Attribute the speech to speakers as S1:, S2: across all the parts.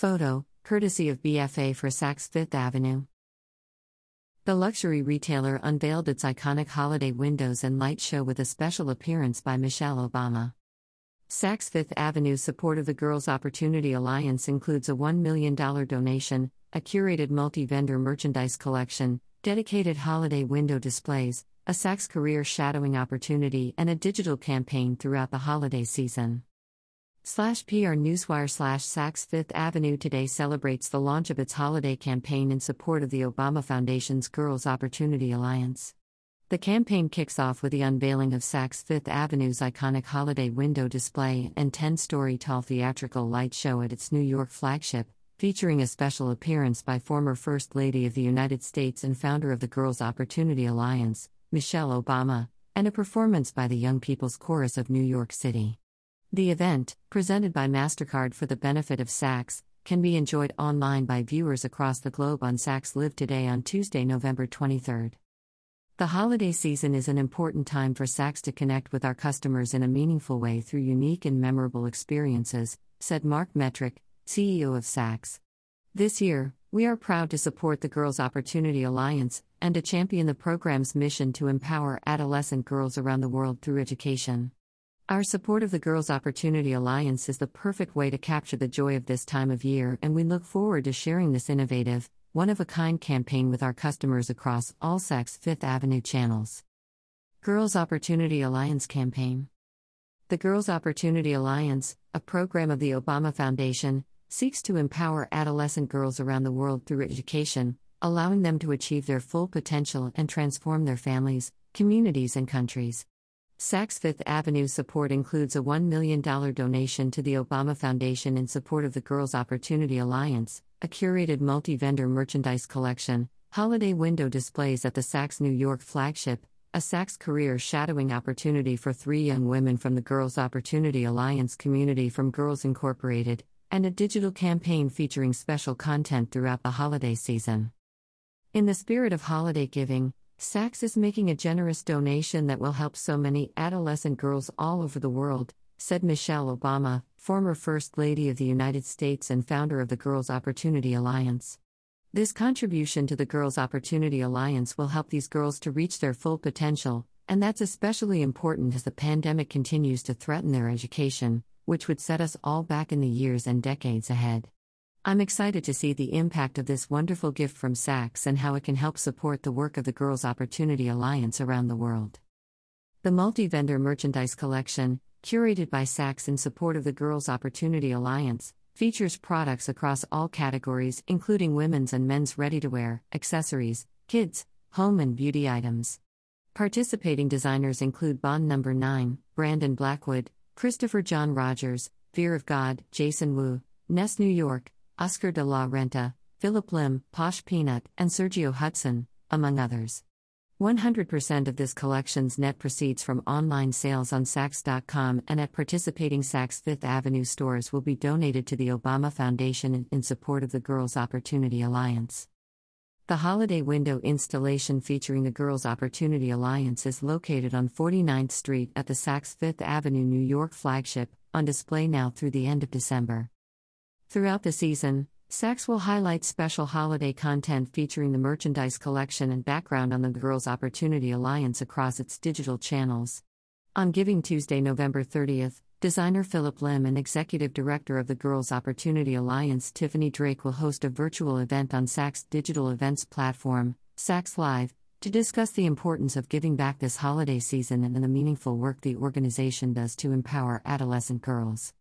S1: Photo, courtesy of BFA for Saks Fifth Avenue. The luxury retailer unveiled its iconic holiday windows and light show with a special appearance by Michelle Obama. Saks Fifth Avenue's support of the Girls Opportunity Alliance includes a $1 million donation, a curated multi vendor merchandise collection, dedicated holiday window displays, a Saks career shadowing opportunity, and a digital campaign throughout the holiday season. Slash PR Newswire slash Saks Fifth Avenue today celebrates the launch of its holiday campaign in support of the Obama Foundation's Girls Opportunity Alliance. The campaign kicks off with the unveiling of Saks Fifth Avenue's iconic holiday window display and 10 story tall theatrical light show at its New York flagship, featuring a special appearance by former First Lady of the United States and founder of the Girls Opportunity Alliance, Michelle Obama, and a performance by the Young People's Chorus of New York City. The event, presented by MasterCard for the benefit of Saks, can be enjoyed online by viewers across the globe on Saks Live Today on Tuesday, November 23. The holiday season is an important time for Saks to connect with our customers in a meaningful way through unique and memorable experiences, said Marc Metrick, CEO of Saks. This year, we are proud to support the Girls Opportunity Alliance and to champion the program's mission to empower adolescent girls around the world through education. Our support of the Girls Opportunity Alliance is the perfect way to capture the joy of this time of year, and we look forward to sharing this innovative, one of a kind campaign with our customers across all Saks Fifth Avenue channels. Girls Opportunity Alliance Campaign The Girls Opportunity Alliance, a program of the Obama Foundation, seeks to empower adolescent girls around the world through education, allowing them to achieve their full potential and transform their families, communities, and countries. Saks Fifth Avenue support includes a $1 million donation to the Obama Foundation in support of the Girls Opportunity Alliance, a curated multi vendor merchandise collection, holiday window displays at the Saks New York flagship, a Saks career shadowing opportunity for three young women from the Girls Opportunity Alliance community from Girls Incorporated, and a digital campaign featuring special content throughout the holiday season. In the spirit of holiday giving, Saks is making a generous donation that will help so many adolescent girls all over the world, said Michelle Obama, former First Lady of the United States and founder of the Girls Opportunity Alliance. This contribution to the Girls Opportunity Alliance will help these girls to reach their full potential, and that's especially important as the pandemic continues to threaten their education, which would set us all back in the years and decades ahead. I'm excited to see the impact of this wonderful gift from Saks and how it can help support the work of the Girls Opportunity Alliance around the world. The multi vendor merchandise collection, curated by Saks in support of the Girls Opportunity Alliance, features products across all categories, including women's and men's ready to wear, accessories, kids, home, and beauty items. Participating designers include Bond No. 9, Brandon Blackwood, Christopher John Rogers, Fear of God, Jason Wu, Nest New York, Oscar de la Renta, Phillip Lim, Posh Peanut, and Sergio Hudson, among others. 100% of this collection's net proceeds from online sales on Saks.com and at participating Saks Fifth Avenue stores will be donated to the Obama Foundation in support of the Girls Opportunity Alliance. The holiday window installation featuring the Girls Opportunity Alliance is located on 49th Street at the Saks Fifth Avenue New York flagship, on display now through the end of December. Throughout the season, Saks will highlight special holiday content featuring the merchandise collection and background on the Girls Opportunity Alliance across its digital channels. On Giving Tuesday, November 30th, Designer Phillip Lim and Executive Director of the Girls Opportunity Alliance Tiffany Drake will host a virtual event on Saks' digital events platform, Saks Live, to discuss the importance of giving back this holiday season and the meaningful work the organization does to empower adolescent girls.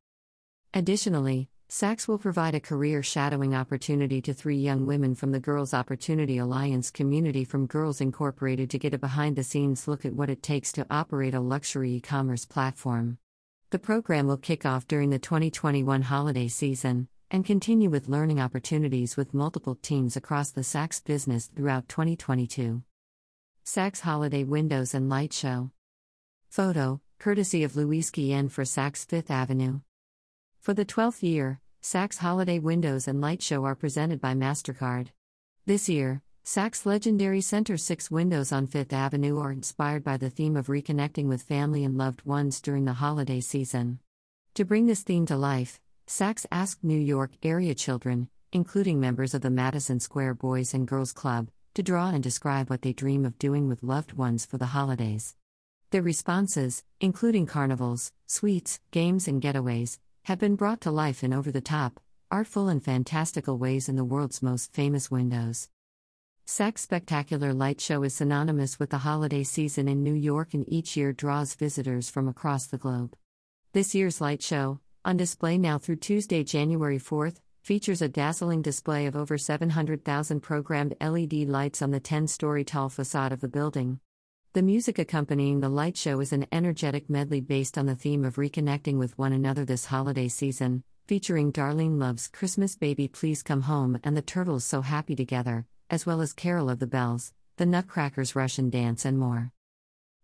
S1: Additionally, Saks will provide a career shadowing opportunity to three young women from the Girls Opportunity Alliance community from Girls Incorporated to get a behind the scenes look at what it takes to operate a luxury e commerce platform. The program will kick off during the 2021 holiday season and continue with learning opportunities with multiple teams across the Saks business throughout 2022. Saks Holiday Windows and Light Show. Photo, courtesy of Luis Guillen for Saks Fifth Avenue. For the 12th year, Saks Holiday Windows and Light Show are presented by MasterCard. This year, Saks' legendary Center 6 windows on Fifth Avenue are inspired by the theme of reconnecting with family and loved ones during the holiday season. To bring this theme to life, Saks asked New York area children, including members of the Madison Square Boys and Girls Club, to draw and describe what they dream of doing with loved ones for the holidays. Their responses, including carnivals, sweets, games, and getaways, have been brought to life in over the top, artful, and fantastical ways in the world's most famous windows. Saks Spectacular Light Show is synonymous with the holiday season in New York and each year draws visitors from across the globe. This year's light show, on display now through Tuesday, January 4th, features a dazzling display of over 700,000 programmed LED lights on the 10 story tall facade of the building. The music accompanying the light show is an energetic medley based on the theme of reconnecting with one another this holiday season, featuring Darlene Love's Christmas Baby Please Come Home and the Turtles So Happy Together, as well as Carol of the Bells, the Nutcrackers Russian Dance, and more.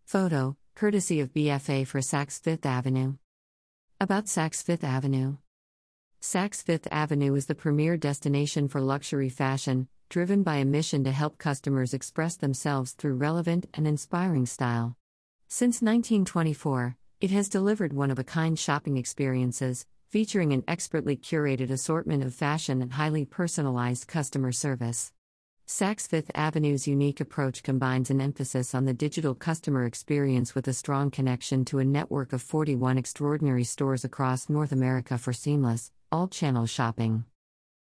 S1: Photo, courtesy of BFA for Saks Fifth Avenue. About Saks Fifth Avenue. Saks Fifth Avenue is the premier destination for luxury fashion, driven by a mission to help customers express themselves through relevant and inspiring style. Since 1924, it has delivered one of a kind shopping experiences, featuring an expertly curated assortment of fashion and highly personalized customer service. Saks Fifth Avenue's unique approach combines an emphasis on the digital customer experience with a strong connection to a network of 41 extraordinary stores across North America for seamless, all channel shopping.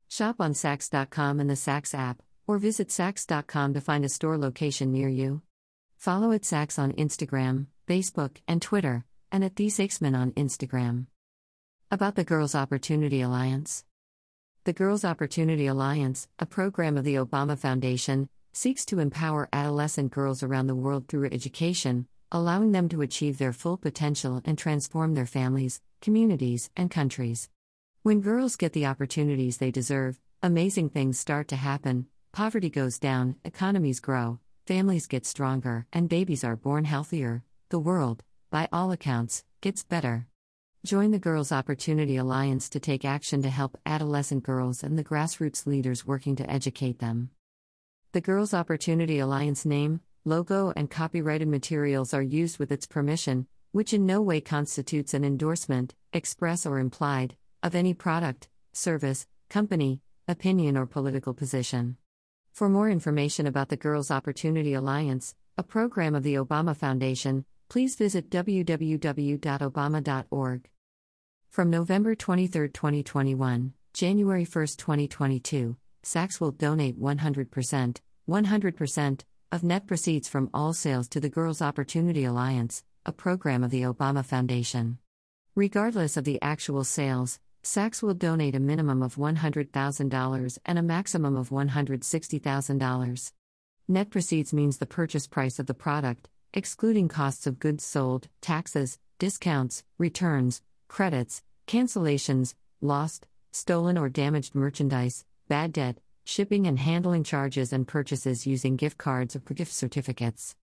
S1: Shop on Saks.com and the Saks app, or visit Saks.com to find a store location near you. Follow at Saks on Instagram, Facebook, and Twitter, and at The Saksman on Instagram. About the Girls Opportunity Alliance The Girls Opportunity Alliance, a program of the Obama Foundation, seeks to empower adolescent girls around the world through education, allowing them to achieve their full potential and transform their families, communities, and countries. When girls get the opportunities they deserve, amazing things start to happen, poverty goes down, economies grow, families get stronger, and babies are born healthier. The world, by all accounts, gets better. Join the Girls Opportunity Alliance to take action to help adolescent girls and the grassroots leaders working to educate them. The Girls Opportunity Alliance name, logo, and copyrighted materials are used with its permission, which in no way constitutes an endorsement, express or implied, of any product, service, company, opinion, or political position. For more information about the Girls Opportunity Alliance, a program of the Obama Foundation, please visit www.obama.org. From November 23, 2021, January 1, 2022, Saks will donate 100%, 100% of net proceeds from all sales to the Girls Opportunity Alliance, a program of the Obama Foundation. Regardless of the actual sales, Saks will donate a minimum of $100,000 and a maximum of $160,000. Net proceeds means the purchase price of the product, excluding costs of goods sold, taxes, discounts, returns, credits, cancellations, lost, stolen or damaged merchandise, bad debt, shipping and handling charges, and purchases using gift cards or gift certificates.